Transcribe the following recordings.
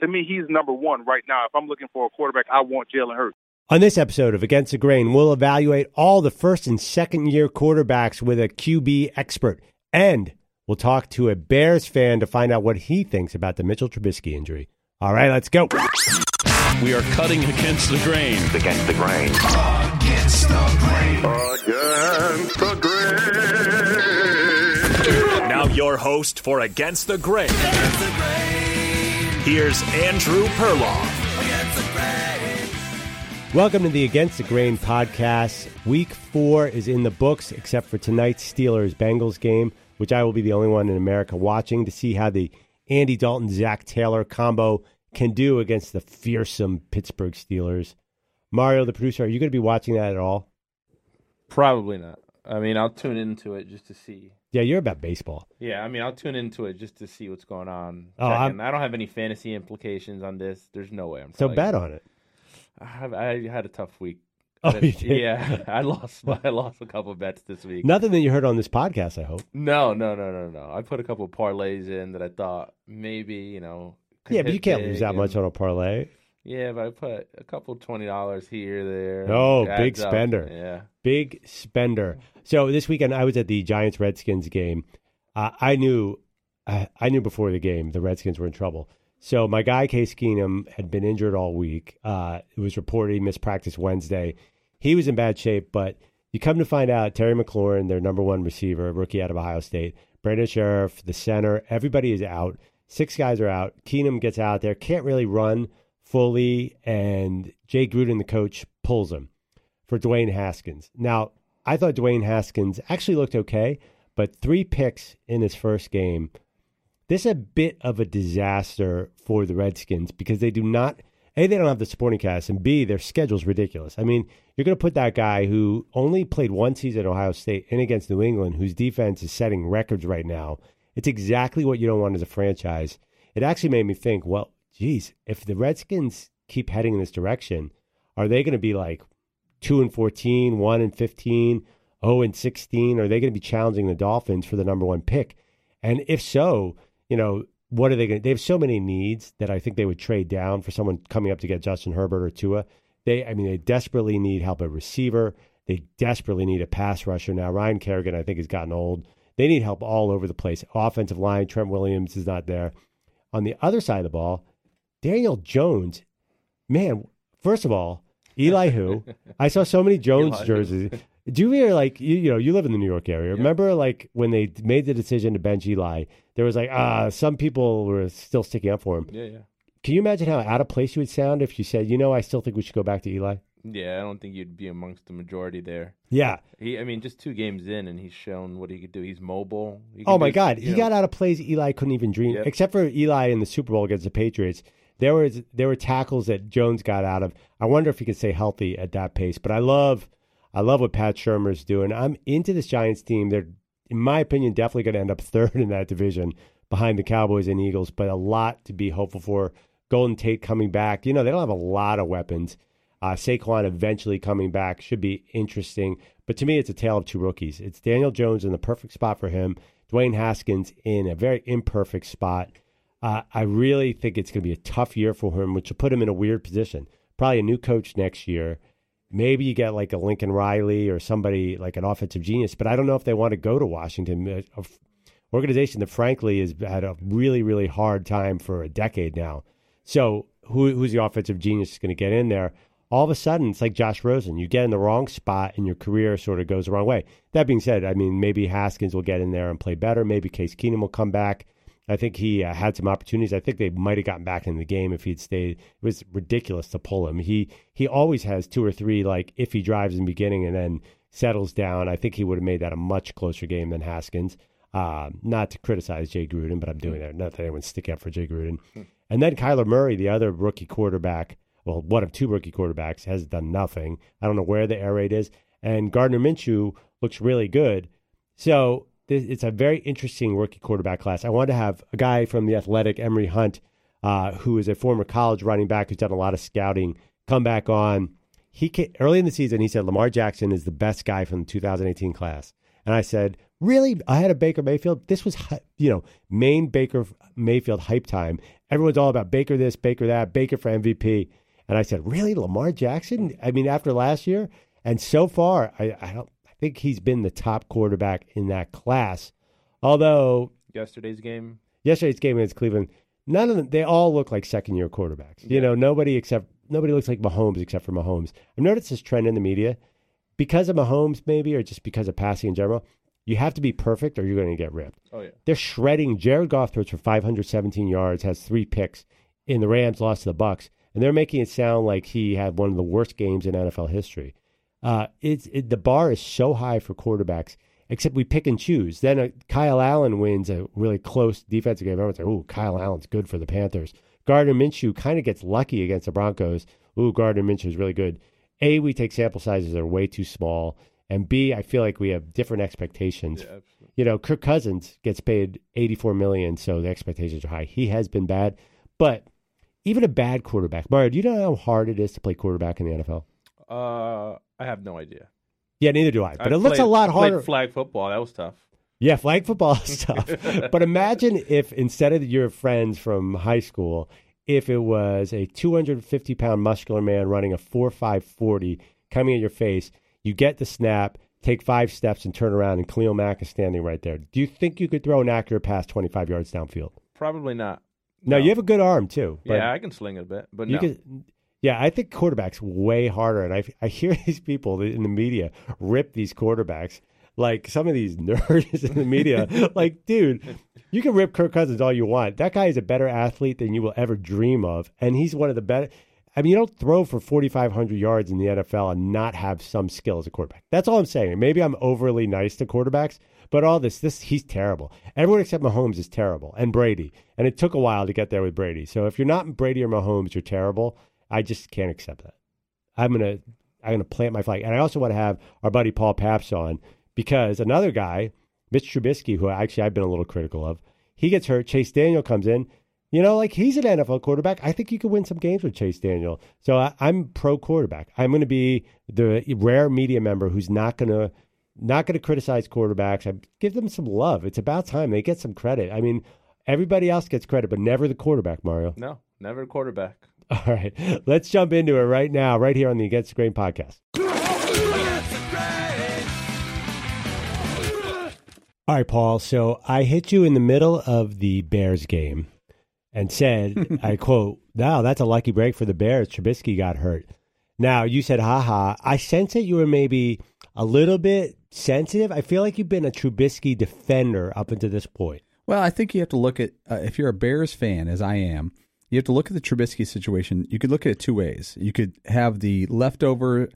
to me, he's number one right now. If I'm looking for a quarterback, I want Jalen Hurts. On this episode of Against the Grain, we'll evaluate all the first and second year quarterbacks with a QB expert. And we'll talk to a Bears fan to find out what he thinks about the Mitchell Trubisky injury. All right, let's go. We are cutting against the grain. Against the grain. Against the grain. Against the grain. Now your host for Against the Grain. Here's Andrew Perloff. Welcome to the Against the Grain podcast. Week four is in the books, except for tonight's Steelers Bengals game, which I will be the only one in America watching to see how the Andy Dalton Zac Taylor combo can do against the fearsome Pittsburgh Steelers. Mario, the producer, are you going to be watching that at all? Probably not. I mean, I'll tune into it just to see. Yeah, you're about baseball. Yeah, I mean, I'll tune into it just to see what's going on. Oh, I'm- I don't have any fantasy implications on this. There's no way I'm. So bet gonna- on it. I, have, I had a tough week. Oh? Yeah, I lost. I lost a couple bets this week. Nothing that you heard on this podcast, I hope. No, no, no, no, no. I put a couple of parlays in that I thought maybe you know. Yeah, but you can't lose that and- much on a parlay. Yeah, but I put a couple twenty dollars here, there. Oh, big up. spender. Yeah. Big spender. So this weekend I was at the Giants Redskins game. Uh, I knew, I, I knew before the game the Redskins were in trouble. So my guy Case Keenum had been injured all week. Uh, it was reported he missed practice Wednesday. He was in bad shape, but you come to find out Terry McLaurin, their number one receiver, rookie out of Ohio State, Brandon Scherff, the center, everybody is out. Six guys are out. Keenum gets out there, can't really run fully, and Jay Gruden, the coach, pulls him for Dwayne Haskins. Now, I thought Dwayne Haskins actually looked okay, but three picks in his first game. This is a bit of a disaster for the Redskins because they do not A, they don't have the supporting cast, and B, their schedule's ridiculous. I mean, you're going to put that guy who only played one season at Ohio State in against New England, whose defense is setting records right now. It's exactly what you don't want as a franchise. It actually made me think, well, geez, if the Redskins keep heading in this direction, are they going to be like 2 and 14, 1 and 15, 0 and 16? Are they going to be challenging the Dolphins for the number one pick? And if so, you know, what are they going to? They have so many needs that I think they would trade down for someone coming up to get Justin Herbert or Tua. They, I mean, they desperately need help at receiver. They desperately need a pass rusher. Now, Ryan Kerrigan, I think, has gotten old. They need help all over the place. Offensive line, Trent Williams is not there. On the other side of the ball, Daniel Jones, man, first of all, Eli who? I saw so many Jones jerseys. Do you hear like you, you know you live in the New York area? Remember like when they made the decision to bench Eli, there was like ah some people were still sticking up for him. Yeah, yeah. Can you imagine how out of place you would sound if you said, you know, I still think we should go back to Eli? Yeah, I don't think you'd be amongst the majority there. Yeah. He, I mean, just two games in, and he's shown what he could do. He's mobile. He Oh my do- God, he know, got out of plays Eli couldn't even dream. Yep. Except for Eli in the Super Bowl against the Patriots, there was there were tackles that Jones got out of. I wonder if he can stay healthy at that pace. But I love, I love what Pat Shurmur is doing. I'm into this Giants team. They're, in my opinion, definitely going to end up third in that division behind the Cowboys and Eagles. But a lot to be hopeful for. Golden Tate coming back. You know they don't have a lot of weapons. Uh, Saquon eventually coming back should be interesting. But to me, it's a tale of two rookies. It's Daniel Jones in the perfect spot for him, Dwayne Haskins in a very imperfect spot. Uh, I really think it's going to be a tough year for him, which will put him in a weird position. Probably a new coach next year. Maybe you get like a Lincoln Riley or somebody like an offensive genius, but I don't know if they want to go to Washington. F- organization that frankly has had a really, really hard time for a decade now. So who, who's the offensive genius going to get in there? All of a sudden, it's like Josh Rosen. You get in the wrong spot, and your career sort of goes the wrong way. That being said, I mean, maybe Haskins will get in there and play better. Maybe Case Keenum will come back. I think he uh, had some opportunities. I think they might have gotten back in the game if he'd stayed. It was ridiculous to pull him. He he always has two or three like if he drives in the beginning and then settles down. I think he would have made that a much closer game than Haskins. Uh, not to criticize Jay Gruden, but I'm doing that. Not that anyone's sticking up for Jay Gruden. And then Kyler Murray, the other rookie quarterback, well, one of two rookie quarterbacks, has done nothing. I don't know where the air raid is. And Gardner Minshew looks really good. So this, it's a very interesting rookie quarterback class. I want to have a guy from the Athletic, Emory Hunt, uh, who is a former college running back who's done a lot of scouting, come back on. He ca early in the season, he said Lamar Jackson is the best guy from the 2018 class, and I said, really I had a Baker Mayfield. This was, you know, main Baker Mayfield hype time. Everyone's all about Baker this, Baker that, Baker for MVP. And I said, really, Lamar Jackson? I mean, after last year, and so far, I, I don't. I think he's been the top quarterback in that class. Although Yesterday's game, yesterday's game against Cleveland, none of them they all look like second year quarterbacks. You know, nobody except nobody looks like Mahomes except for Mahomes. I've noticed this trend in the media because of Mahomes, maybe, or just because of passing in general. You have to be perfect, or you're going to get ripped. oh yeah, They're shredding. Jared Goff throws for 517 yards, has three picks. In the Rams lost to the Bucks, and they're making it sound like he had one of the worst games in NFL history. Uh, it's it, the bar is so high for quarterbacks. Except we pick and choose. Then uh, Kyle Allen wins a really close defensive game. Everyone's like, "Ooh, Kyle Allen's good for the Panthers." Gardner Minshew kind of gets lucky against the Broncos. Ooh, Gardner Minshew is really good. A, we take sample sizes that are way too small, and B, I feel like we have different expectations yeah, you know, Kirk Cousins gets paid 84 million, so the expectations are high. He has been bad, but even a bad quarterback, Mario, do you know how hard it is to play quarterback in the NFL? Uh, I have no idea. Yeah, neither do I. But I it looks played- a lot harder. Flag football, that was tough. Yeah, flag football is tough. but imagine if instead of your friends from high school, if it was a 250 pound muscular man running a 4 5 40 coming at your face, you get the snap, take five steps, and turn around, and Khalil Mack is standing right there. Do you think you could throw an accurate pass 25 yards downfield? Probably not. No, you have a good arm too. Yeah, I can sling it a bit, but you no. could. Yeah, I think quarterbacks way harder, and I I hear these people in the media rip these quarterbacks like some of these nerds in the media. like, dude, you can rip Kirk Cousins all you want. That guy is a better athlete than you will ever dream of, and he's one of the better. I mean, you don't throw for 4,500 yards in the NFL and not have some skill as a quarterback. That's all I'm saying. Maybe I'm overly nice to quarterbacks, but all this, this he's terrible. Everyone except Mahomes is terrible, and Brady. And it took a while to get there with Brady. So if you're not Brady or Mahomes, you're terrible. I just can't accept that. I'm gonna I'm gonna plant my flag, and I also want to have our buddy Paul Paps on because another guy, Mitch Trubisky, who actually I've been a little critical of, he gets hurt. Chase Daniel comes in. You know, like he's an NFL quarterback. I think you could win some games with Chase Daniel. So I, I'm pro quarterback. I'm going to be the rare media member who's not going to not going to criticize quarterbacks. I give them some love. It's about time they get some credit. I mean, everybody else gets credit, but never the quarterback, Mario. No, never quarterback. All right, let's jump into it right now, right here on the Against the Grain podcast. All right, Paul. So I hit you in the middle of the Bears game and said, I quote, Now that's a lucky break for the Bears. Trubisky got hurt. Now you said, haha. I sense that you were maybe a little bit sensitive. I feel like you've been a Trubisky defender up until this point. Well, I think you have to look at uh, if you're a Bears fan, as I am, you have to look at the Trubisky situation. You could look at it two ways. You could have the leftover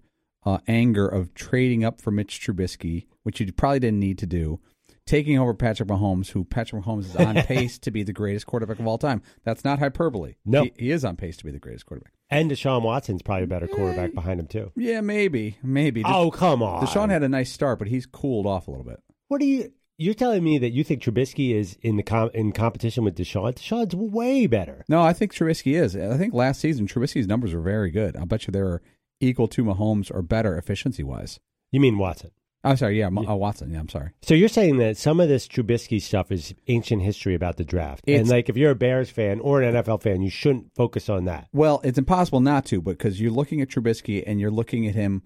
uh, anger of trading up for Mitch Trubisky, which you probably didn't need to do, taking over Patrick Mahomes, who Patrick Mahomes is on pace to be the greatest quarterback of all time. That's not hyperbole. No. he, he is on pace to be the greatest quarterback. And Deshaun Watson's probably a better quarterback behind him, too. Yeah, maybe, maybe. Oh, come on. Deshaun had a nice start, but he's cooled off a little bit. What do you? You're telling me that you think Trubisky is in the com- in competition with Deshaun? Deshaun's way better. No, I think Trubisky is. I think last season Trubisky's numbers were very good. I'll bet you they were equal to Mahomes or better efficiency wise. You mean Watson? I'm sorry, yeah, Ma- uh, Watson. Yeah, I'm sorry. So you're saying that some of this Trubisky stuff is ancient history about the draft, and like if you're a Bears fan or an NFL fan, you shouldn't focus on that. Well, it's impossible not to, but because you're looking at Trubisky and you're looking at him.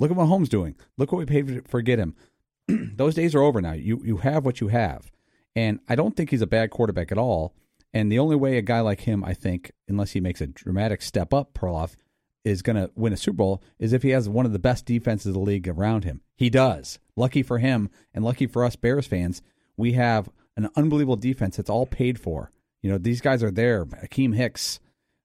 Look at what Mahomes doing. Look what we paid for forget him. Those days are over now. You you have what you have, and I don't think he's a bad quarterback at all. And the only way a guy like him, I think, unless he makes a dramatic step up, Perloff, is going to win a Super Bowl is if he has one of the best defenses of the league around him. He does. Lucky for him, and lucky for us Bears fans, we have an unbelievable defense that's all paid for. You know, these guys are there. Akiem Hicks,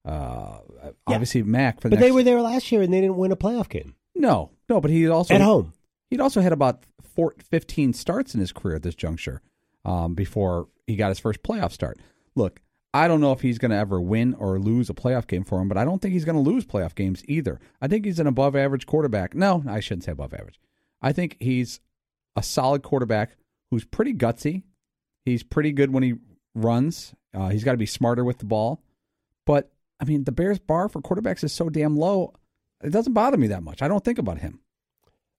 uh, obviously Mack. For the But they were there last year and they didn't win a playoff game no, no, but he also at home. He'd also had about 15 starts in his career at this juncture um, before he got his first playoff start. Look, I don't know if he's going to ever win or lose a playoff game for him, but I don't think he's going to lose playoff games either. I think he's an above average quarterback. No, I shouldn't say above average. I think he's a solid quarterback who's pretty gutsy. He's pretty good when he runs. Uh, he's got to be smarter with the ball. But, I mean, the Bears' bar for quarterbacks is so damn low, it doesn't bother me that much. I don't think about him.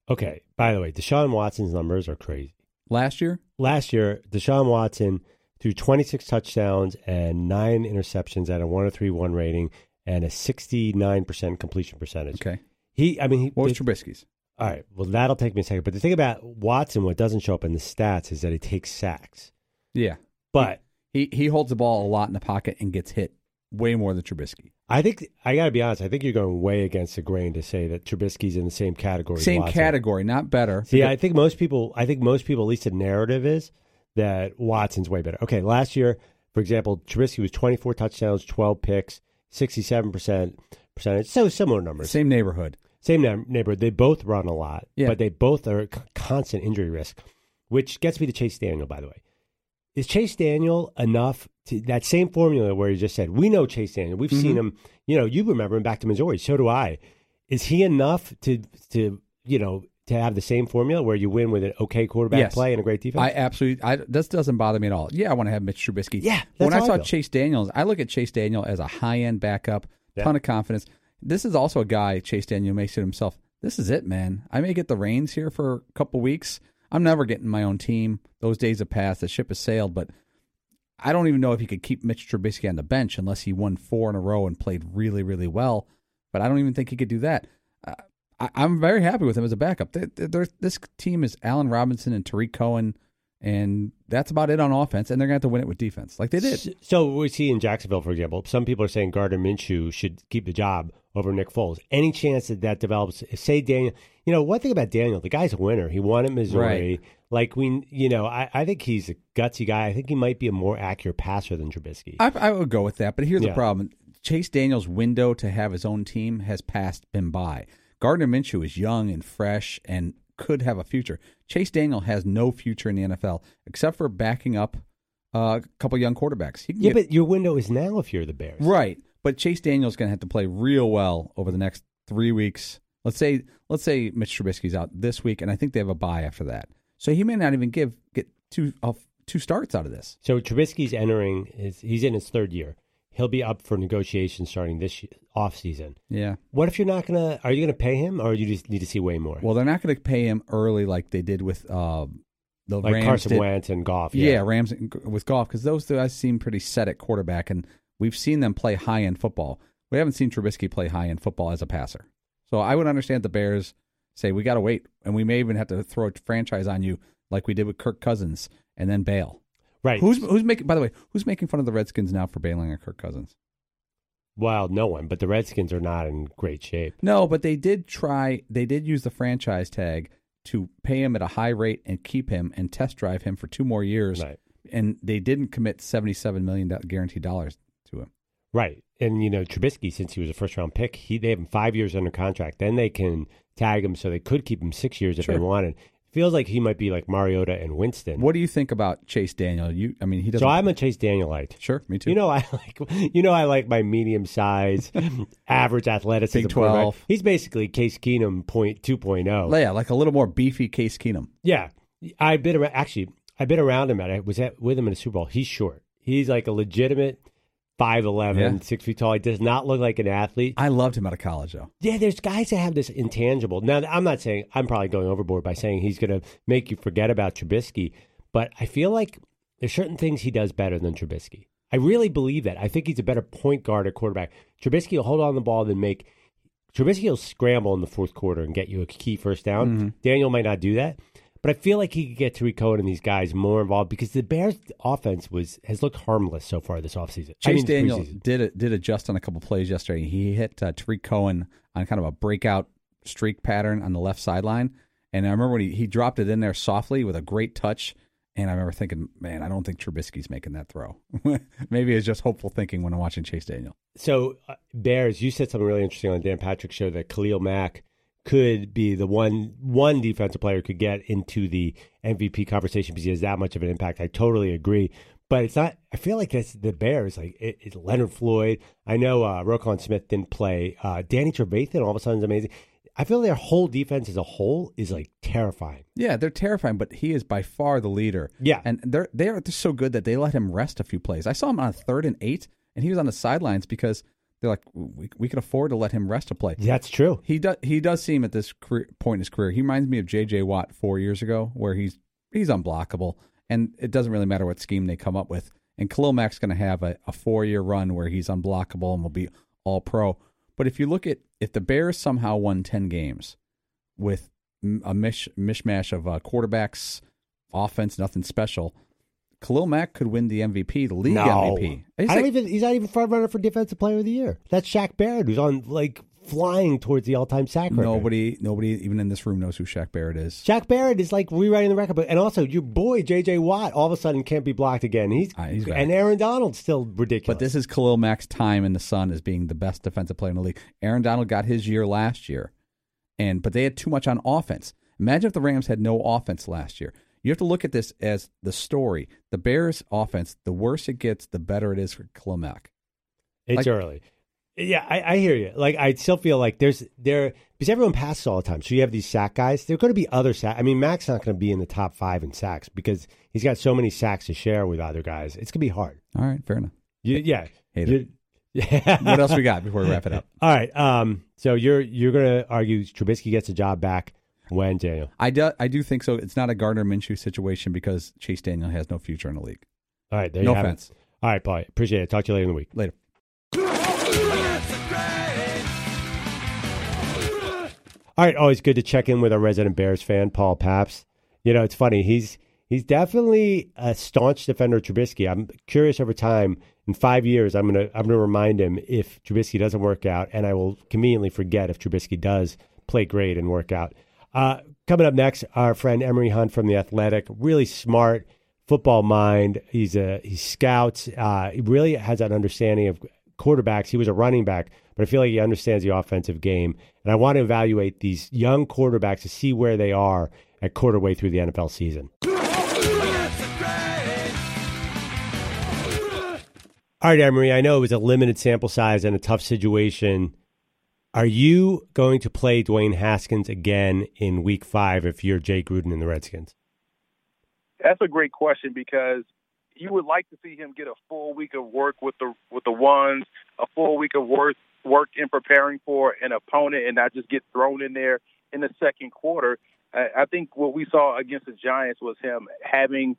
Okay. By the way, Deshaun Watson's numbers are crazy. last year. last year, Deshaun Watson threw 26 touchdowns and nine interceptions at a 103-1 rating and a 69% completion percentage. Okay. He, I mean, he, What was Trubisky's? all right. Well, that'll take me a second. But the thing about Watson, what doesn't show up in the stats is that he takes sacks. Yeah. But He he holds the ball a lot in the pocket and gets hit way more than Trubisky. I think I got to be honest. I think you're going way against the grain to say that Trubisky's in the same category. Same category, not better. See, I think most people, I think most people, at least the narrative is that Watson's way better. Okay, last year, for example, Trubisky was 24 touchdowns, 12 picks, 67% percentage. So similar numbers. Same neighborhood. Same na- neighborhood. They both run a lot, Yeah. but they both are c- constant injury risk, which gets me to Chase Daniel, by the way. Is Chase Daniel enough to that same formula where you just said, we know Chase Daniel. We've seen mm-hmm. him, you know, you remember him back to Missouri. So do I. Is he enough to, to you know, to have the same formula where you win with an okay quarterback Yes. play and a great defense? I absolutely. I, this doesn't bother me at all. Yeah, I want to have Mitch Trubisky. Yeah, When that's I I saw feel. Chase Daniels, I look at Chase Daniel as a high end backup, Yeah. ton of confidence. This is also a guy Chase Daniel makes it himself. This is it, man. I may get the reins here for a couple weeks. I'm never getting my own team. Those days have passed. The ship has sailed. But I don't even know if he could keep Mitch Trubisky on the bench unless he won four in a row and played really, really well. But I don't even think he could do that. Uh, I, I'm very happy with him as a backup. They- they- they're- this team is Allen Robinson and Tarik Cohen, and that's about it on offense. And they're going to have to win it with defense, like they did. So we see in Jacksonville, for example, some people are saying Gardner Minshew should keep the job over Nick Foles. Any chance that that develops? Say Daniel, you know, one thing about Daniel, the guy's a winner. He won at Missouri. Right. Like we, you know, I, I think he's a gutsy guy. I think he might be a more accurate passer than Trubisky. I, I would go with that, but here's the problem: Chase Daniel's window to have his own team has passed him by. Gardner Minshew is young and fresh and could have a future. Chase Daniel has no future in the NFL except for backing up uh, a couple young quarterbacks. Yeah, get- but your window is now if you're the Bears. Right. But Chase Daniel's going to have to play real well over the next three weeks. Let's say let's say Mitch Trubisky's out this week, and I think they have a bye after that. So he may not even give get two uh, two starts out of this. So Trubisky's entering his, he's in his third year. He'll be up for negotiations starting this off season. Yeah. What if you're not gonna? Are you gonna pay him, or do you just need to see way more? Well, they're not going to pay him early like they did with uh, the like Rams. Carson did. Wentz and Goff. Yeah, Rams with Goff because those guys seem pretty set at quarterback, and we've seen them play high end football. We haven't seen Trubisky play high end football as a passer. So I would understand the Bears say we got to wait, and we may even have to throw a franchise on you like we did with Kirk Cousins, and then bail. right. Who's who's making? By the way, who's making fun of the Redskins now for bailing on Kirk Cousins? Well, no one, but the Redskins are not in great shape. No, but they did try. They did use the franchise tag to pay him at a high rate and keep him and test drive him for two more years. Right. And they didn't commit seventy-seven million do- guaranteed dollars. Right. And, you know, Trubisky, since he was a first round pick, he they have him five years under contract. Then they can tag him so they could keep him six years if they wanted. Feels like he might be like Mariota and Winston. What do you think about Chase Daniel? You, I mean, he doesn't. so I'm a Chase Danielite. sure, me too. You know, I like you know I like my medium size, average athleticism. Big 12. He's basically Case Keenum point two oh. yeah, like a little more beefy Case Keenum. Yeah, I've been around. Actually, I've been around him. At I was at, with him in a Super Bowl. He's short. He's like a legitimate 5'11", Yeah. 6 feet tall. He does not look like an athlete. I loved him out of college, though. Yeah, there's guys that have this intangible. Now, I'm not saying I'm probably going overboard by saying he's going to make you forget about Trubisky, but I feel like there's certain things he does better than Trubisky. I really believe that. I think he's a better point guard at quarterback. Trubisky will hold on the ball and make. Trubisky will scramble in the fourth quarter and get you a key first down. Mm-hmm. Daniel might not do that, but I feel like he could get Tarik Cohen and these guys more involved because the Bears' offense was has looked harmless so far this offseason. I Chase mean, Daniel preseason. did it, did adjust on a couple plays yesterday. He hit uh, Tarik Cohen on kind of a breakout streak pattern on the left sideline, and I remember when he, he dropped it in there softly with a great touch. And I remember thinking, man, I don't think Trubisky's making that throw. Maybe it's just hopeful thinking when I'm watching Chase Daniel. So, uh, Bears, you said something really interesting on Dan Patrick's show that Khalil Mack could be the one one defensive player could get into the MVP conversation because he has that much of an impact. I totally agree. But it's not. I feel like it's the Bears. Like it, it's Leonard Floyd. I know uh, Roquan Smith didn't play. Uh, Danny Trevathan all of a sudden is amazing. I feel their whole defense as a whole is like terrifying. Yeah, they're terrifying, but he is by far the leader. Yeah. and they're they are just so good that they let him rest a few plays. I saw him on a third and eight, and he was on the sidelines because they're like, we we can afford to let him rest a play. That's true. He does he does seem at this career, point in his career. He reminds me of J.J. Watt four years ago, where he's he's unblockable, and it doesn't really matter what scheme they come up with. And Khalil Mack's going to have a, a four year run where he's unblockable and will be all pro. But if you look at if the Bears somehow won ten games with a mish, mishmash of uh, quarterbacks, offense, nothing special. Khalil Mack could win the MVP, the league no, MVP. I He's like- even. He's not even front runner for defensive player of the year. That's Shaq Barrett, who's on like flying towards the all time sack record. nobody, nobody even in this room knows who Shaq Barrett is. Shaq Barrett is like rewriting the record book, and also your boy J.J. Watt all of a sudden can't be blocked again. He's, Ah, he's and Aaron Donald's still ridiculous. But this is Khalil Mack's time in the sun as being the best defensive player in the league. Aaron Donald got his year last year, and but they had too much on offense. Imagine if the Rams had no offense last year. You have to look at this as the story. The Bears' offense, the worse it gets, the better it is for Khalil It's Like- early. Yeah, I, I hear you. Like I still feel like there's there because everyone passes all the time. So you have these sack guys. There are going to be other sack. I mean, Mack's not going to be in the top five in sacks because he's got so many sacks to share with other guys. It's going to be hard. All right, fair enough. You, yeah. Hate You- yeah. What else we got before we wrap it up? All right. Um. So you're you're going to argue Trubisky gets a job back when Daniel. I do, I do think so. It's not a Gardner Minshew situation because Chase Daniel has no future in the league. All right. There No you have it. offense. All right, Paul. Appreciate it. Talk to you later in the week. Later. All right, always good to check in with our resident Bears fan, Paul Paps. You know, it's funny. He's he's definitely a staunch defender of Trubisky. I'm curious over time. In five years, I'm gonna I'm gonna remind him if Trubisky doesn't work out, and I will conveniently forget if Trubisky does play great and work out. Uh, coming up next, our friend Emory Hunt from the Athletic, really smart football mind. He's a he scouts. Uh, he really has an understanding of quarterbacks. He was a running back, but I feel like he understands the offensive game. And I want to evaluate these young quarterbacks to see where they are at quarter way through the NFL season. All right, Emory, I know it was a limited sample size and a tough situation. Are you going to play Dwayne Haskins again in week five if you're Jay Gruden and the Redskins? That's a great question because you would like to see him get a full week of work with the with the ones, a full week of work work in preparing for an opponent, and not just get thrown in there in the second quarter. I, I think what we saw against the Giants was him having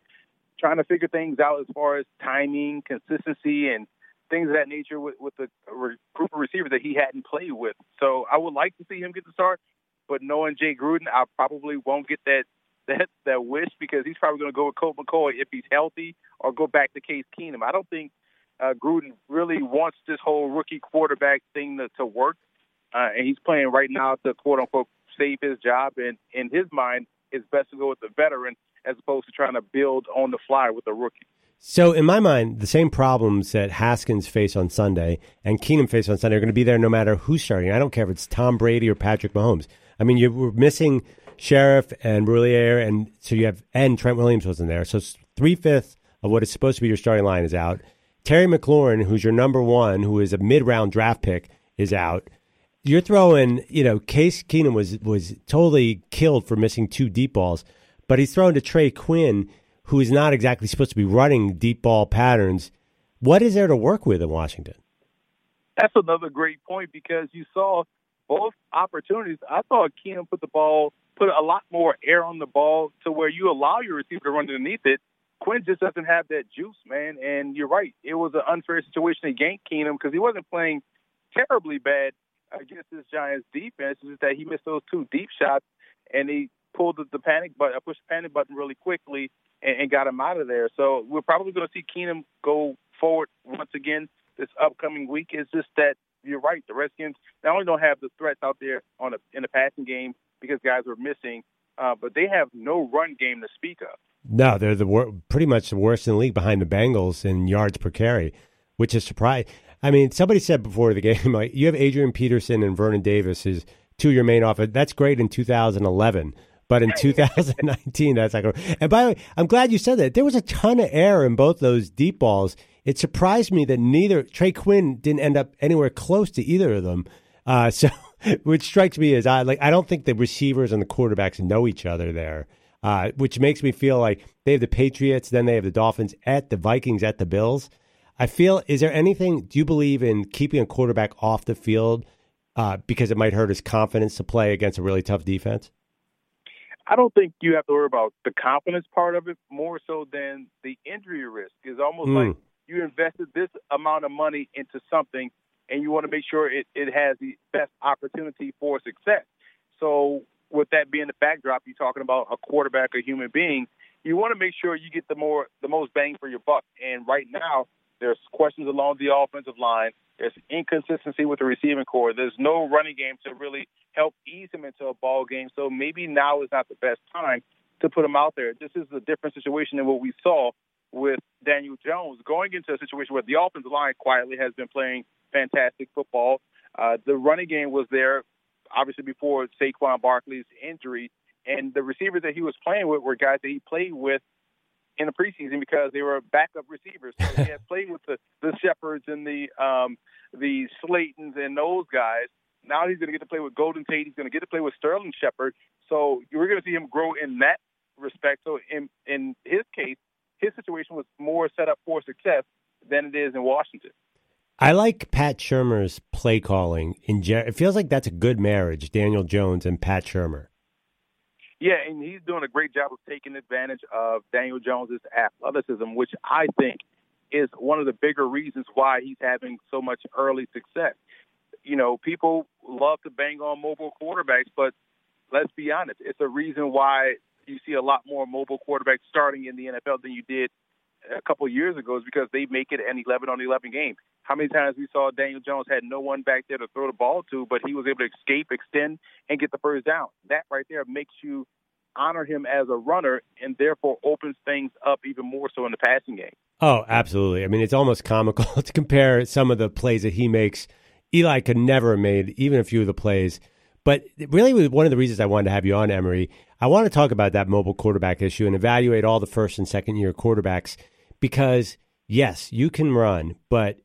trying to figure things out as far as timing, consistency, and things of that nature with, with the group of receivers that he hadn't played with. So I would like to see him get the start, but knowing Jay Gruden, I probably won't get that that that wish because he's probably going to go with Colt McCoy if he's healthy, or go back to Case Keenum. I don't think uh, Gruden really wants this whole rookie quarterback thing to, to work, uh, and he's playing right now to quote unquote save his job. And in his mind, it's best to go with the veteran as opposed to trying to build on the fly with a rookie. So, in my mind, the same problems that Haskins faced on Sunday and Keenum faced on Sunday are going to be there no matter who's starting. I don't care if it's Tom Brady or Patrick Mahomes. I mean, you were missing Scherff and Roullier, and so you have and Trent Williams wasn't there. So three fifths of what is supposed to be your starting line is out. Terry McLaurin, who's your number one, who is a mid round draft pick, is out. You're throwing, you know, Case Keenum was was totally killed for missing two deep balls, but he's thrown to Trey Quinn, who is not exactly supposed to be running deep ball patterns. What is there to work with in Washington? That's another great point because you saw both opportunities. I thought Keenum put the ball, put a lot more air on the ball to where you allow your receiver to run underneath it. Quinn just doesn't have that juice, man. And you're right. It was an unfair situation against Keenum because he wasn't playing terribly bad against this Giants defense. It's just that he missed those two deep shots and he pulled the, the panic button, uh, pushed the panic button really quickly and, and got him out of there. So we're probably going to see Keenum go forward once again this upcoming week. It's just that you're right. The Redskins not only don't have the threats out there on a, in the passing game because guys are missing, uh, but they have no run game to speak of. No, they're the wor- pretty much the worst in the league behind the Bengals in yards per carry, which is surprising. I mean, somebody said before the game, like you have Adrian Peterson and Vernon Davis is two of your main offense. That's great in 2011, but in 2019, that's like. And by the way, I'm glad you said that. There was a ton of air in both those deep balls. It surprised me that neither Trey Quinn didn't end up anywhere close to either of them. Uh, so, which strikes me as odd. Like, I don't think the receivers and the quarterbacks know each other there, uh, which makes me feel like they have the Patriots, then they have the Dolphins at the Vikings, at the Bills. I feel, is there anything, do you believe in keeping a quarterback off the field uh, because it might hurt his confidence to play against a really tough defense? I don't think you have to worry about the confidence part of it more so than the injury risk. It's almost Mm. like you invested this amount of money into something and you want to make sure it, it has the best opportunity for success. So with that being the backdrop, you're talking about a quarterback, a human being, you want to make sure you get the more the most bang for your buck. And right now, there's questions along the offensive line. There's inconsistency with the receiving corps. There's no running game to really help ease him into a ball game. So maybe now is not the best time to put him out there. This is a different situation than what we saw with Daniel Jones going into a situation where the offensive line quietly has been playing fantastic football. Uh, the running game was there, obviously before Saquon Barkley's injury, and the receivers that he was playing with were guys that he played with in the preseason because they were backup receivers. So he had played with the the Shepards and the um, the Slaytons and those guys. Now he's going to get to play with Golden Tate. He's going to get to play with Sterling Shepard. So you're going to see him grow in that respect. So in in his case, his situation was more set up for success than it is in Washington. I like Pat Shurmur's play calling. In it feels like that's a good marriage, Daniel Jones and Pat Shurmur. Yeah, and he's doing a great job of taking advantage of Daniel Jones's athleticism, which I think is one of the bigger reasons why he's having so much early success. You know, people love to bang on mobile quarterbacks, but let's be honest, it's a reason why you see a lot more mobile quarterbacks starting in the NFL than you did a couple of years ago is because they make it an 11 on 11 game. How many times we saw Daniel Jones had no one back there to throw the ball to, but he was able to escape, extend, and get the first down. That right there makes you honor him as a runner and therefore opens things up even more so in the passing game. Oh, absolutely. I mean, it's almost comical to compare some of the plays that he makes. Eli could never have made even a few of the plays. But really, one of the reasons I wanted to have you on, Emory, I want to talk about that mobile quarterback issue and evaluate all the first and second year quarterbacks because, yes, you can run, but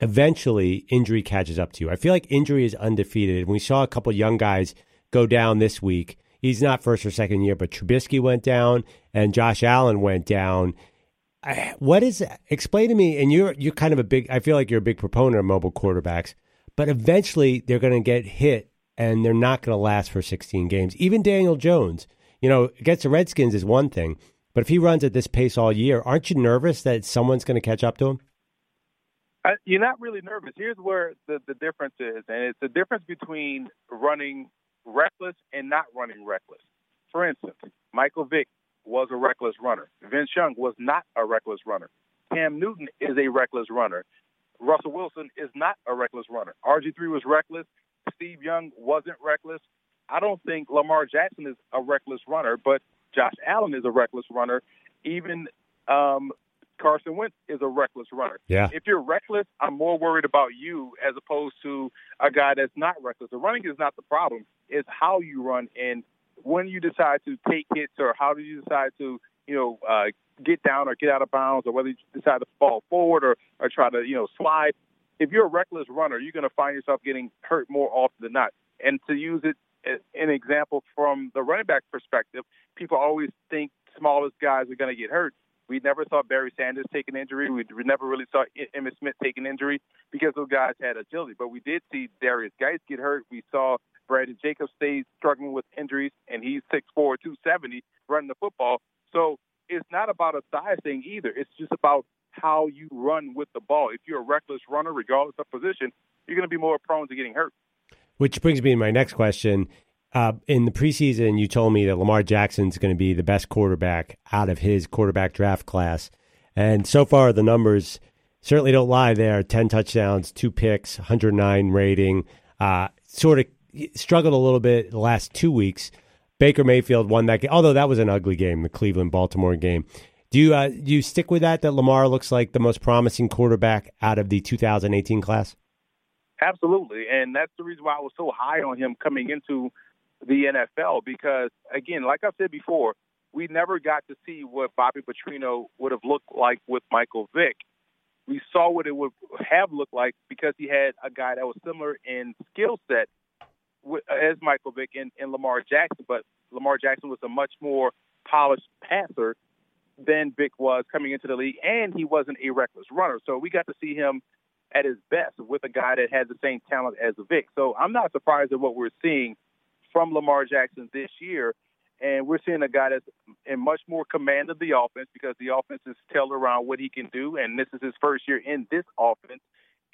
eventually injury catches up to you. I feel like injury is undefeated. We saw a couple young guys go down this week. He's not first or second year, but Trubisky went down and Josh Allen went down. What is explain to me? And you're you're kind of a big. I feel like you're a big proponent of mobile quarterbacks, but eventually they're going to get hit and they're not going to last for 16 games. Even Daniel Jones, you know, against the Redskins is one thing, but if he runs at this pace all year, aren't you nervous that someone's going to catch up to him? I, you're not really nervous. Here's where the, the difference is, and it's the difference between running reckless and not running reckless. For instance, Michael Vick was a reckless runner. Vince Young was not a reckless runner. Cam Newton is a reckless runner. Russell Wilson is not a reckless runner. RG3 was reckless. Steve Young wasn't reckless. I don't think Lamar Jackson is a reckless runner, but Josh Allen is a reckless runner. Even um, Carson Wentz is a reckless runner. Yeah. If you're reckless, I'm more worried about you as opposed to a guy that's not reckless. The running is not the problem. It's how you run and when you decide to take hits or how do you decide to, you know, uh, get down or get out of bounds or whether you decide to fall forward or, or try to, you know, slide. If you're a reckless runner, you're going to find yourself getting hurt more often than not. And to use it as an example from the running back perspective, people always think smallest guys are going to get hurt. We never saw Barry Sanders take an injury. We never really saw Emmitt Smith take an injury because those guys had agility. But we did see Darius Geis get hurt. We saw Brandon Jacobs stay struggling with injuries, and he's 6'4", 270, running the football. So it's not about a size thing either. It's just about how you run with the ball. If you're a reckless runner, regardless of position, you're going to be more prone to getting hurt. Which brings me to my next question. Uh, in the preseason, you told me that Lamar Jackson's going to be the best quarterback out of his quarterback draft class. And so far, the numbers certainly don't lie there 10 touchdowns, two picks, 109 rating. Uh, sort of struggled a little bit the last two weeks. Baker Mayfield won that game, although that was an ugly game, the Cleveland Baltimore game. Do you uh, do you stick with that? That Lamar looks like the most promising quarterback out of the 2018 class. Absolutely, and that's the reason why I was so high on him coming into the NFL because, again, like I've said before, we never got to see what Bobby Petrino would have looked like with Michael Vick. We saw what it would have looked like because he had a guy that was similar in skill set as Michael Vick and, and Lamar Jackson, but Lamar Jackson was a much more polished passer than Vick was coming into the league, and he wasn't a reckless runner. So we got to see him at his best with a guy that had the same talent as Vick. So I'm not surprised at what we're seeing from Lamar Jackson this year. and we're seeing a guy that's in much more command of the offense because the offense is tailored around what he can do, and this is his first year in this offense.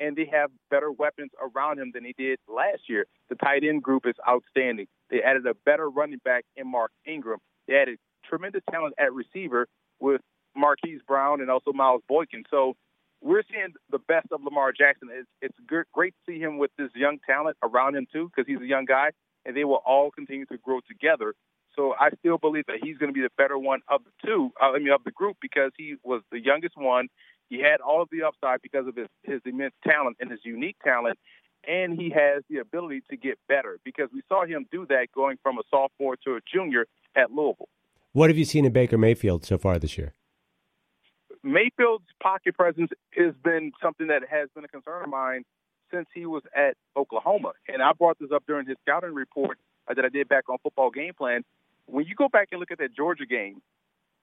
And they have better weapons around him than he did last year. The tight end group is outstanding. They added a better running back in Mark Ingram. They added tremendous talent at receiver with Marquise Brown and also Miles Boykin. So we're seeing the best of Lamar Jackson. It's, it's great to see him with this young talent around him too, because he's a young guy, and they will all continue to grow together. So I still believe that he's going to be the better one of the two, uh, I mean, of the group, because he was the youngest one. He had all of the upside because of his, his immense talent and his unique talent, and he has the ability to get better because we saw him do that going from a sophomore to a junior at Louisville. What have you seen in Baker Mayfield so far this year? Mayfield's pocket presence has been something that has been a concern of mine since he was at Oklahoma. And I brought this up during his scouting report uh, that I did back on Football Game Plan. When you go back and look at that Georgia game,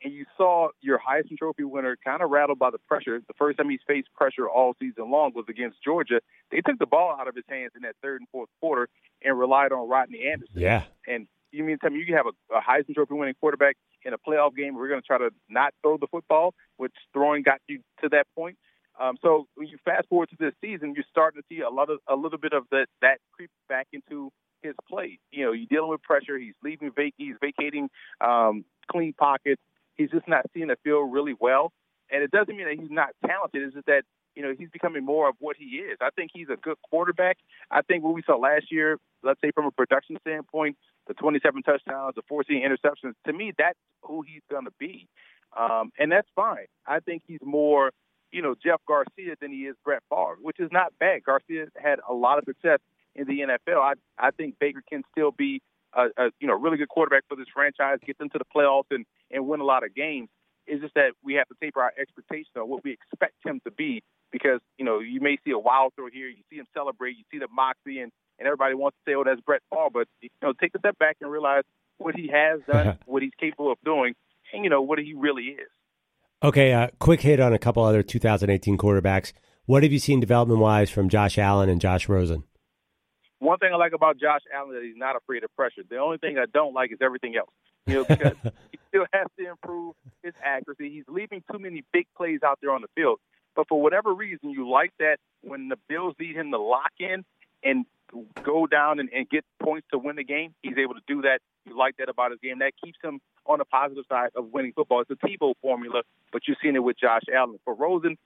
and you saw your Heisman Trophy winner kind of rattled by the pressure. The first time he's faced pressure all season long was against Georgia. They took the ball out of his hands in that third and fourth quarter and relied on Rodney Anderson. Yeah. And you mean tell me you can have a, a Heisman Trophy winning quarterback in a playoff game? We're going to try to not throw the football, which throwing got you to that point. Um, so when you fast forward to this season, you're starting to see a lot of a little bit of that that creep back into his play. You know, you're dealing with pressure. He's leaving vac- he's vacating um, clean pockets. He's just not seeing the field really well. And it doesn't mean that he's not talented. It's just that you know he's becoming more of what he is. I think he's a good quarterback. I think what we saw last year, let's say from a production standpoint, the 27 touchdowns, the 14 interceptions. To me, that's who he's going to be, um, and that's fine. I think he's more you know, Jeff Garcia than he is Brett Favre, which is not bad. Garcia had a lot of success in the NFL. I I think Baker can still be a, a you know really good quarterback for this franchise, get them to the playoffs and and win a lot of games. It's just that we have to taper our expectations on what we expect him to be because you know you may see a wild throw here, you see him celebrate, you see the moxie, and and everybody wants to say, oh, that's Brett Favre, but you know take a step back and realize what he has done, what he's capable of doing, and you know what he really is. Okay, uh, quick hit on a couple other 2018 quarterbacks. What have you seen development wise from Josh Allen and Josh Rosen? One thing I like about Josh Allen is he's not afraid of pressure. The only thing I don't like is everything else. You know, because he still has to improve his accuracy. He's leaving too many big plays out there on the field. But for whatever reason, you like that when the Bills need him to lock in and go down and, and get points to win the game. He's able to do that. You like that about his game. That keeps him on the positive side of winning football. It's a Tebow formula, but you've seen it with Josh Allen. For Rosen,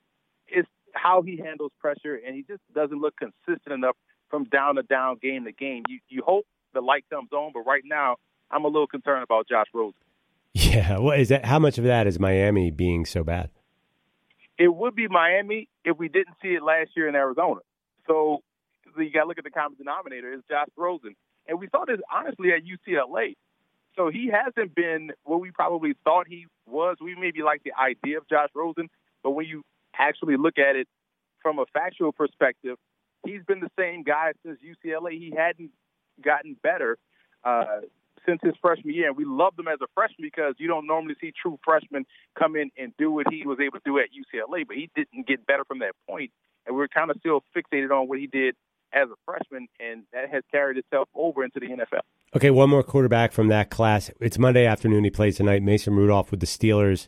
it's how he handles pressure, and he just doesn't look consistent enough from down to down, game to game. You you hope the light comes on, but right now I'm a little concerned about Josh Rosen. Yeah, what is that? How much of that is Miami being so bad? It would be Miami if we didn't see it last year in Arizona. So you got to look at the common denominator is Josh Rosen, and we saw this honestly at UCLA. So he hasn't been what we probably thought he was. We maybe like the idea of Josh Rosen, but when you actually look at it from a factual perspective, he's been the same guy since UCLA. He hadn't gotten better uh, since his freshman year, and we loved him as a freshman because you don't normally see true freshmen come in and do what he was able to do at UCLA. But he didn't get better from that point, and we're kind of still fixated on what he did as a freshman, and that has carried itself over into the NFL. Okay, one more quarterback from that class. It's Monday afternoon. He plays tonight. Mason Rudolph with the Steelers.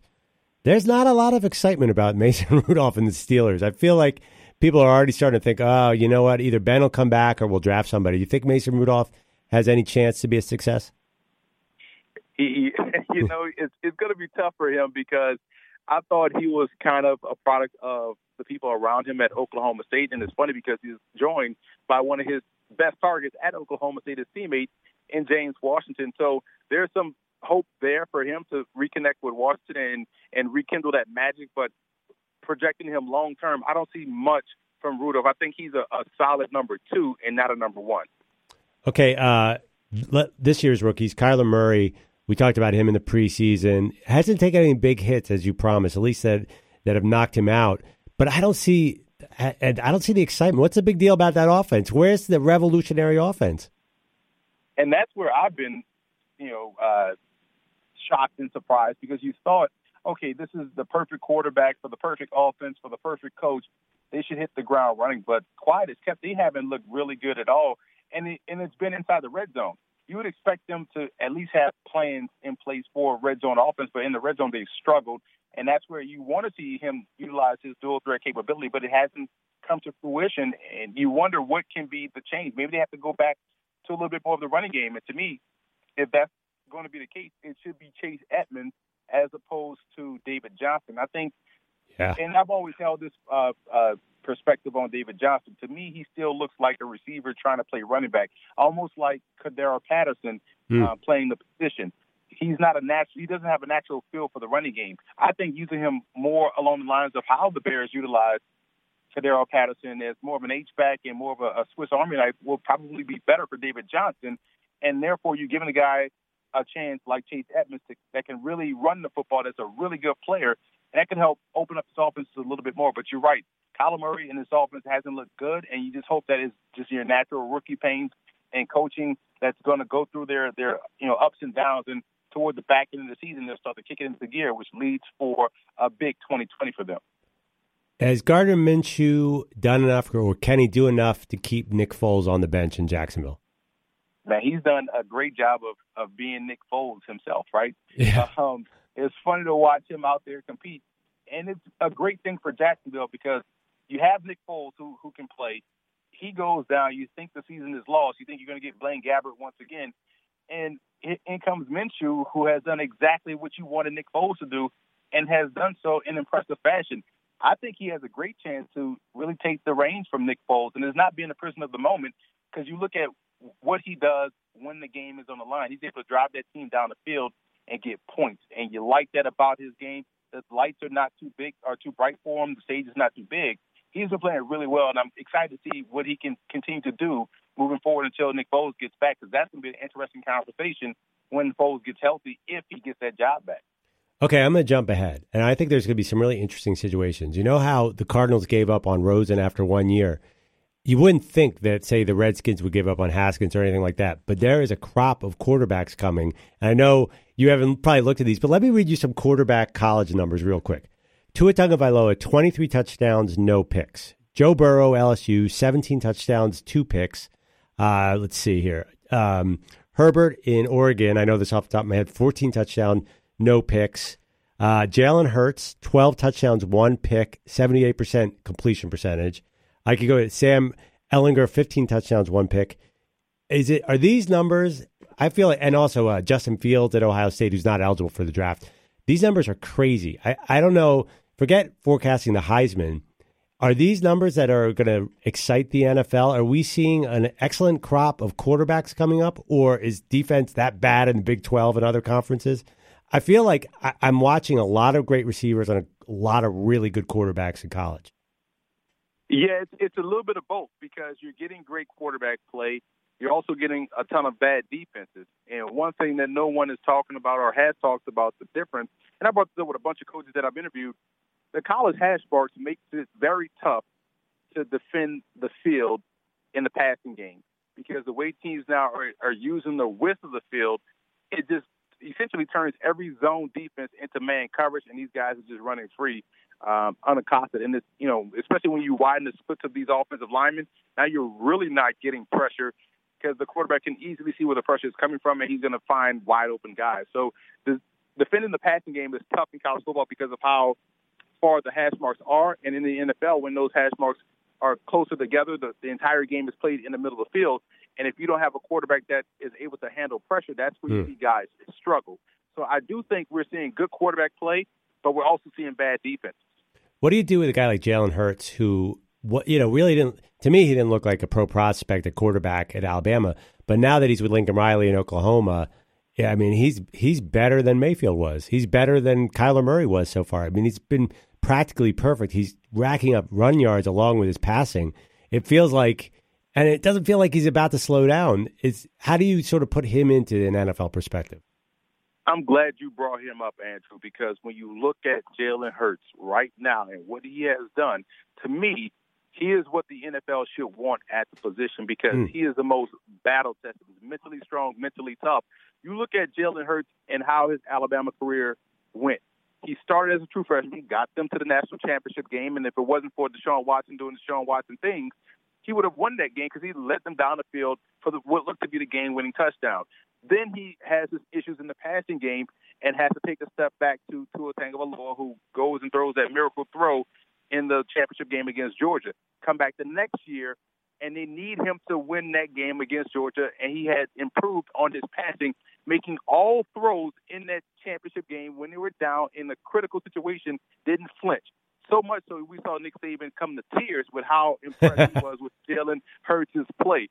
There's not a lot of excitement about Mason Rudolph and the Steelers. I feel like people are already starting to think, oh, you know what? Either Ben will come back or we'll draft somebody. Do you think Mason Rudolph has any chance to be a success? He, you know, it's it's going to be tough for him because I thought he was kind of a product of the people around him at Oklahoma State, and it's funny because he's joined by one of his best targets at Oklahoma State, his teammate in James Washington. So there's some hope there for him to reconnect with Washington and, and rekindle that magic. But projecting him long term, I don't see much from Rudolph. I think he's a, a solid number two and not a number one. Okay, uh, this year's rookies, Kyler Murray. We talked about him in the preseason. Hasn't taken any big hits as you promised, at least that that have knocked him out. But I don't see, and I don't see the excitement. What's the big deal about that offense? Where's the revolutionary offense? And that's where I've been, you know, uh, shocked and surprised because you thought, okay, this is the perfect quarterback for the perfect offense for the perfect coach. They should hit the ground running. But quiet is kept. They haven't looked really good at all, and it, and it's been inside the red zone. You would expect them to at least have plans in place for red zone offense, but in the red zone they've struggled, and that's where you want to see him utilize his dual threat capability, but it hasn't come to fruition, and you wonder what can be the change. Maybe they have to go back to a little bit more of the running game, and to me, if that's going to be the case, it should be Chase Edmonds as opposed to David Johnson. I think, Yeah. and I've always held this uh, uh, perspective on David Johnson. To me, he still looks like a receiver trying to play running back, almost like Cordarrelle Patterson Hmm. uh, playing the position. He's not a natural. He doesn't have a natural feel for the running game. I think using him more along the lines of how the Bears utilize Cordarrelle Patterson as more of an H back and more of a, a Swiss Army knife will probably be better for David Johnson, and therefore you're giving a guy a chance like Chase Edmonds to, that can really run the football. That's a really good player, and that can help open up this offense a little bit more. But you're right, Kyler Murray in this offense hasn't looked good, and you just hope that it's just your natural rookie pains and coaching that's going to go through their their you know ups and downs and toward the back end of the season they'll start to kick it into gear, which leads for a big 2020 for them. Has Gardner Minshew done enough, or can he do enough to keep Nick Foles on the bench in Jacksonville? Man, he's done a great job of of being Nick Foles himself, right? Yeah. Um, it's funny to watch him out there compete, and it's a great thing for Jacksonville because you have Nick Foles who who can play. He goes down. You think the season is lost. You think you're going to get Blaine Gabbert once again, and in comes Minshew, who has done exactly what you wanted Nick Foles to do, and has done so in impressive fashion. I think he has a great chance to really take the reins from Nick Foles, and is not being a prisoner of the moment because you look at what he does when the game is on the line. He's able to drive that team down the field and get points, and you like that about his game. The lights are not too big or too bright for him. The stage is not too big. He's been playing really well, and I'm excited to see what he can continue to do moving forward until Nick Foles gets back, because that's going to be an interesting conversation when Foles gets healthy, if he gets that job back. Okay, I'm going to jump ahead, and I think there's going to be some really interesting situations. You know how the Cardinals gave up on Rosen after one year? You wouldn't think that, say, the Redskins would give up on Haskins or anything like that, but there is a crop of quarterbacks coming. And I know you haven't probably looked at these, but let me read you some quarterback college numbers real quick. Tua Tagovailoa, 23 touchdowns, no picks. Joe Burrow, LSU, 17 touchdowns, two picks. Uh, let's see here. Um, Herbert in Oregon, I know this off the top of my head, 14 touchdown, no picks. Uh, Jalen Hurts, 12 touchdowns, one pick, 78% completion percentage. I could go to Sam Ehlinger, 15 touchdowns, one pick. Is it are these numbers? I feel like, and also uh, Justin Fields at Ohio State, who's not eligible for the draft. These numbers are crazy. I, I don't know. Forget forecasting the Heisman. Are these numbers that are going to excite the NFL? Are we seeing an excellent crop of quarterbacks coming up, or is defense that bad in the Big 12 and other conferences? I feel like I, I'm watching a lot of great receivers and a lot of really good quarterbacks in college. Yeah, it's, it's a little bit of both because you're getting great quarterback play. You're also getting a ton of bad defenses. And one thing that no one is talking about or has talked about the difference, and I brought this up with a bunch of coaches that I've interviewed, the college hash marks makes it very tough to defend the field in the passing game because the way teams now are, are using the width of the field, it just essentially turns every zone defense into man coverage, and these guys are just running free, um, unaccosted. And it's you know, especially when you widen the splits of these offensive linemen, now you're really not getting pressure because the quarterback can easily see where the pressure is coming from, and he's going to find wide open guys. So the, defending the passing game is tough in college football because of how far the hash marks are, and in the NFL, when those hash marks are closer together, the, the entire game is played in the middle of the field. And if you don't have a quarterback that is able to handle pressure, that's where you Hmm. see guys struggle. So I do think we're seeing good quarterback play, but we're also seeing bad defense. What do you do with a guy like Jalen Hurts, who what you know really didn't to me he didn't look like a pro prospect at quarterback at Alabama, but now that he's with Lincoln Riley in Oklahoma, yeah, I mean he's he's better than Mayfield was. He's better than Kyler Murray was so far. I mean he's been practically perfect. He's racking up run yards along with his passing. It feels like, and it doesn't feel like he's about to slow down. It's how do you sort of put him into an NFL perspective? I'm glad you brought him up, Andrew, because when you look at Jalen Hurts right now and what he has done, to me, he is what the NFL should want at the position because Hmm. he is the most battle tested. Mentally strong, mentally tough. You look at Jalen Hurts and how his Alabama career went. He started as a true freshman, got them to the national championship game, and if it wasn't for Deshaun Watson doing Deshaun Watson things, he would have won that game because he led them down the field for the, what looked to be the game-winning touchdown. Then he has his issues in the passing game and has to take a step back to Tua Tagovailoa, who goes and throws that miracle throw in the championship game against Georgia. Come back the next year, and they need him to win that game against Georgia, and he had improved on his passing, making all throws in that championship game when they were down in a critical situation, didn't flinch. So much so we saw Nick Saban come to tears with how impressed he was with Jalen Hurts' play.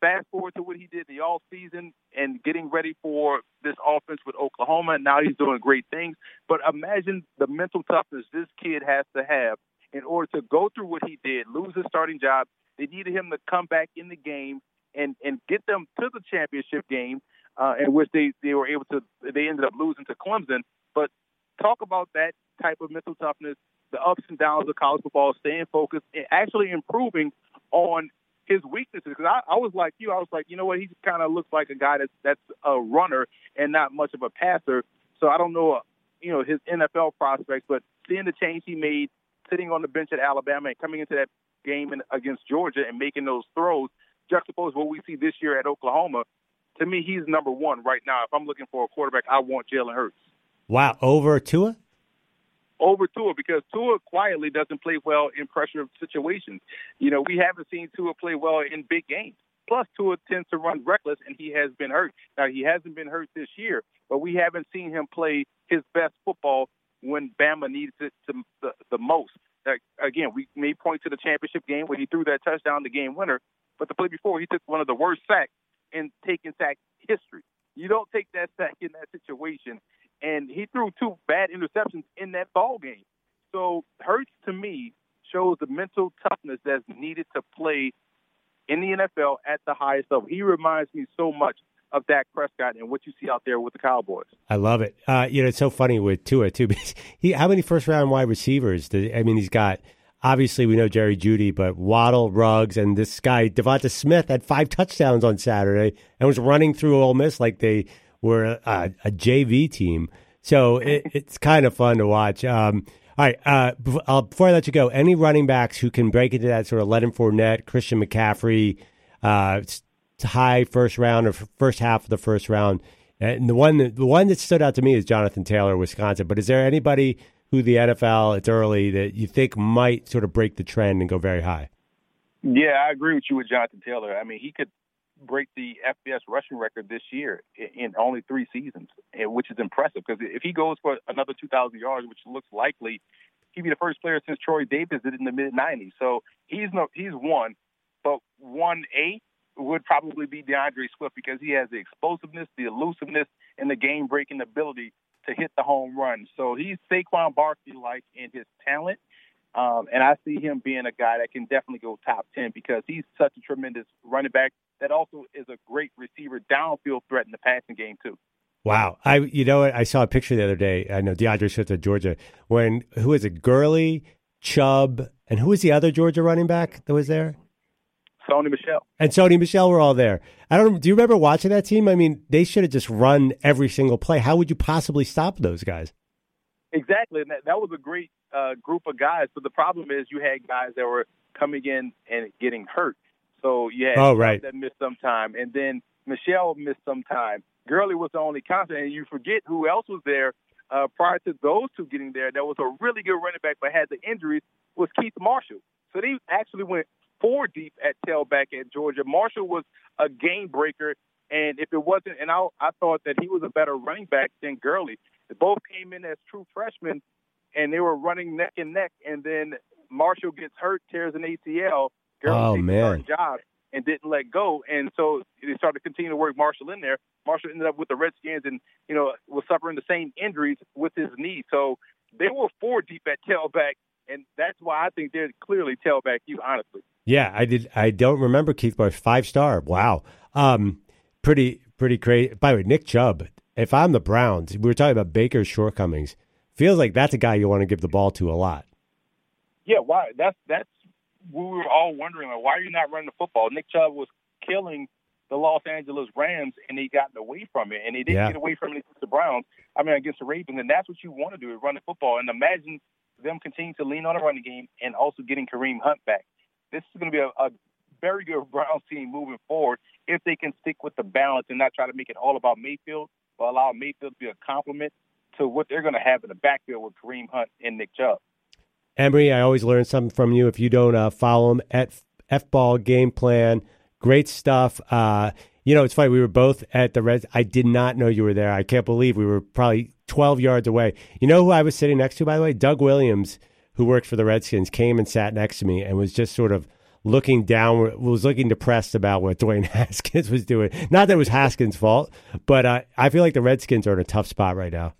Fast forward to what he did the all season and getting ready for this offense with Oklahoma. Now he's doing great things. But imagine the mental toughness this kid has to have in order to go through what he did, lose his starting job. They needed him to come back in the game and and get them to the championship game, uh, in which they they were able to. They ended up losing to Clemson. But talk about that type of mental toughness, the ups and downs of college football, staying focused, and actually improving on his weaknesses. Because I, I was like you, I was like, you know what, he kind of looks like a guy that's that's a runner and not much of a passer. So I don't know, uh, you know, his NFL prospects, but seeing the change he made, sitting on the bench at Alabama and coming into that game in, against Georgia and making those throws, juxtapose what we see this year at Oklahoma. To me, he's number one right now. If I'm looking for a quarterback, I want Jalen Hurts. Wow, over Tua? over Tua because Tua quietly doesn't play well in pressure situations. You know, we haven't seen Tua play well in big games. Plus, Tua tends to run reckless, and he has been hurt. Now, he hasn't been hurt this year, but we haven't seen him play his best football when Bama needs it to, the, the most. Again, we may point to the championship game where he threw that touchdown, the game winner, but the play before, he took one of the worst sacks in taking sack history. You don't take that sack in that situation and he threw two bad interceptions in that ball game. So Hurts to me shows the mental toughness that's needed to play in the NFL at the highest level. He reminds me so much of Dak Prescott and what you see out there with the Cowboys. I love it. Uh, you know, it's so funny with Tua too. Because he, how many first round wide receivers? Does, I mean, he's got. Obviously, we know Jerry Jeudy, but Waddle, Ruggs, and this guy Devonta Smith had five touchdowns on Saturday and was running through Ole Miss like they were a, a JV team. So it, it's kind of fun to watch. Um, all right, uh, before I let you go, any running backs who can break into that sort of Leonard Fournette, Christian McCaffrey, uh, high first round or first half of the first round. And the one that, the one that stood out to me is Jonathan Taylor, Wisconsin. But is there anybody who the NFL, it's early, that you think might sort of break the trend and go very high? Yeah, I agree with you with Jonathan Taylor. I mean, he could break the FBS rushing record this year in only three seasons, eh, which is impressive. Because if he goes for another 2,000 yards, which looks likely, he'd be the first player since Troy Davis did it in the mid 90s. So he's no, he's one, but one A would probably be D'Andre Swift because he has the explosiveness, the elusiveness, and the game breaking ability to hit the home run. So he's Saquon Barkley like in his talent. Um, and I see him being a guy that can definitely go top 10 because he's such a tremendous running back that also is a great receiver, downfield threat in the passing game too. Wow, I you know what I saw a picture the other day. I know D'Andre Swift of Georgia. When who is it? Gurley, Chubb, and who was the other Georgia running back that was there? Sony Michel. And Sony Michel were all there. I don't. Do you remember watching that team? I mean, they should have just run every single play. How would you possibly stop those guys? Exactly, and that, that was a great uh, group of guys. But the problem is, you had guys that were coming in and getting hurt. So yeah, oh right, that missed some time, and then Michel missed some time. Gurley was the only constant, and you forget who else was there uh, prior to those two getting there. That was a really good running back, but had the injuries was Keith Marshall. So they actually went four deep at tailback at Georgia. Marshall was a game breaker, and if it wasn't, and I, I thought that he was a better running back than Gurley. They both came in as true freshmen, and they were running neck and neck. And then Marshall gets hurt, tears an ACL, oh, man. job and didn't let go. And so they started to continue to work Marshall in there. Marshall ended up with the Redskins and, you know, was suffering the same injuries with his knee. So they were four deep at tailback. And that's why I think they're clearly tailback you, honestly. Yeah, I did. I don't remember Keith Bush five star. Wow, um, pretty pretty crazy. By the way, Nick Chubb. If I'm the Browns, we were talking about Baker's shortcomings. Feels like that's a guy you want to give the ball to a lot. Yeah, why? That's that's we were all wondering, like, why are you not running the football? Nick Chubb was killing the Los Angeles Rams, and he got away from it, and he didn't yeah. get away from it against the Browns. I mean, against the Ravens, and that's what you want to do is run the football. And imagine them continuing to lean on the running game and also getting Kareem Hunt back. This is going to be a, a very good Browns team moving forward if they can stick with the balance and not try to make it all about Mayfield, but allow Mayfield to be a complement to what they're going to have in the backfield with Kareem Hunt and Nick Chubb. Emory, I always learn something from you. If you don't uh, follow him at F Ball Game Plan, great stuff. Uh, you know, it's funny. We were both at the Reds. I did not know you were there. I can't believe we were probably 12 yards away. You know who I was sitting next to, by the way? Doug Williams, who worked for the Redskins, came and sat next to me and was just sort of looking down, was looking depressed about what Dwayne Haskins was doing. Not that it was Haskins' fault, but uh, I feel like the Redskins are in a tough spot right now.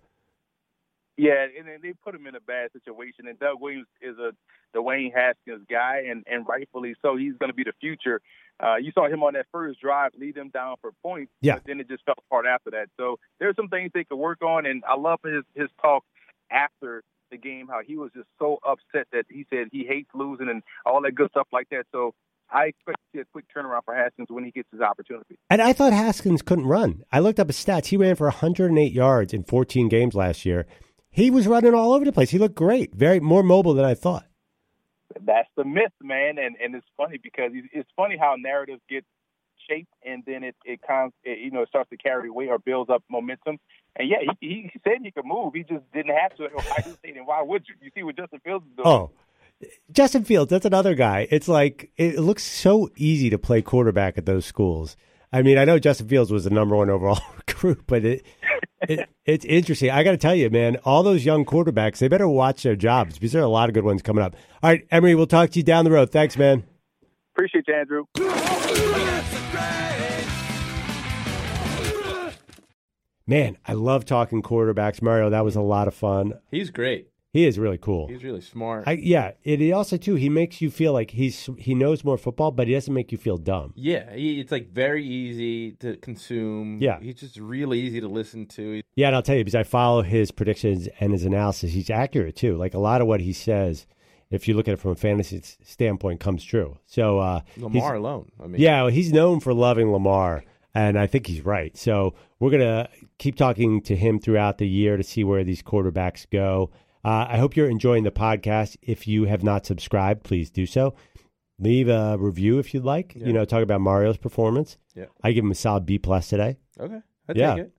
Yeah, and they put him in a bad situation. And Doug Williams is a Dwayne Haskins guy, and and rightfully so. He's going to be the future. Uh, you saw him on that first drive lead them down for points. Yeah. But then it just fell apart after that. So there's some things they could work on, and I love his his talk after the game, how he was just so upset that he said he hates losing and all that good stuff like that. So I expect to see a quick turnaround for Haskins when he gets his opportunity. And I thought Haskins couldn't run. I looked up his stats. He ran for 108 yards in 14 games last year. He was running all over the place. He looked great, very more mobile than I thought. That's the myth, man, and and it's funny because it's funny how narratives get shaped and then it it, comes, it you know it starts to carry weight or builds up momentum. And yeah, he, he said he could move. He just didn't have to. I just saying, why would you? You see what Justin Fields is doing? Oh, Justin Fields, that's another guy. It's like it looks so easy to play quarterback at those schools. I mean, I know Justin Fields was the number one overall recruit, but it, it it's interesting. I got to tell you, man, all those young quarterbacks, they better watch their jobs because there are a lot of good ones coming up. All right, Emory, we'll talk to you down the road. Thanks, man. Appreciate you, Andrew. Man, I love talking quarterbacks. Mario, that was a lot of fun. He's great. He is really cool. He's really smart. I, yeah, it, it also too. He makes you feel like he's he knows more football, but he doesn't make you feel dumb. yeah, he, it's like very easy to consume. Yeah. he's just really easy to listen to. Yeah, and I'll tell you because I follow his predictions and his analysis. He's accurate too. Like a lot of what he says, if you look at it from a fantasy standpoint, comes true. So uh, Lamar alone. I mean, yeah, he's known for loving Lamar, and I think he's right. So we're gonna keep talking to him throughout the year to see where these quarterbacks go. Uh, I hope you're enjoying the podcast. If you have not subscribed, please do so. Leave a review if you'd like. Yeah. You know, talk about Mario's performance. Yeah. I give him a solid B plus today. Okay. I Yeah. take it.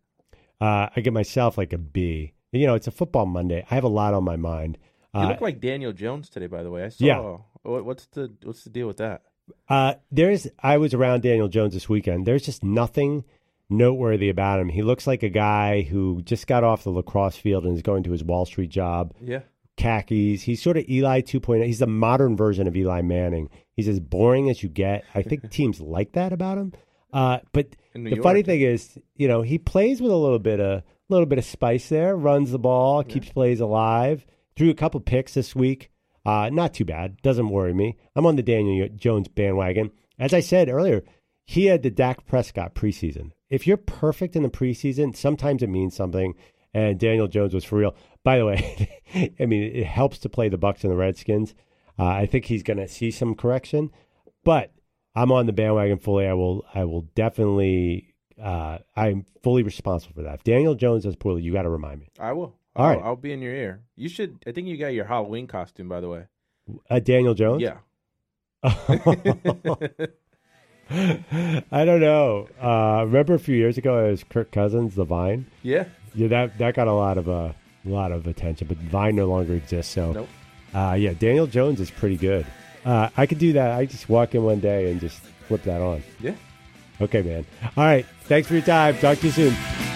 Uh, I give myself like a B. You know, it's a football Monday. I have a lot on my mind. You Uh, look like Daniel Jones today, by the way. I saw. Yeah. What's the What's the deal with that? Uh, there's I was around Daniel Jones this weekend. There's just nothing noteworthy about him. He looks like a guy who just got off the lacrosse field and is going to his Wall Street job. Yeah. Khakis. He's sort of Eli 2.0. He's the modern version of Eli Manning. He's as boring as you get. I think teams like that about him. Uh, but the funny York. thing is, you know, he plays with a little bit of little bit of spice there. Runs the ball, keeps plays alive. Threw a couple picks this week. Uh, not too bad. Doesn't worry me. I'm on the Daniel Jones bandwagon. As I said earlier, he had the Dak Prescott preseason. If you're perfect in the preseason, sometimes it means something. And Daniel Jones was for real. By the way, I mean it helps to play the Bucs and the Redskins. Uh, I think he's going to see some correction, but I'm on the bandwagon fully. I will. I will definitely. Uh, I'm fully responsible for that. If Daniel Jones does poorly, you got to remind me. I will. All I'll, right. I'll be in your ear. You should. I think you got your Halloween costume, by the way. Uh, Daniel Jones. Yeah. I don't know. Uh, remember a few years ago, it was Kirk Cousins, the Vine. Yeah. Yeah, that that got a lot of uh, a lot of attention, but Vine no longer exists. So, Nope. uh, yeah, Daniel Jones is pretty good. Uh, I could do that. I just walk in one day and just flip that on. Yeah. Okay, man. All right. Thanks for your time. Talk to you soon.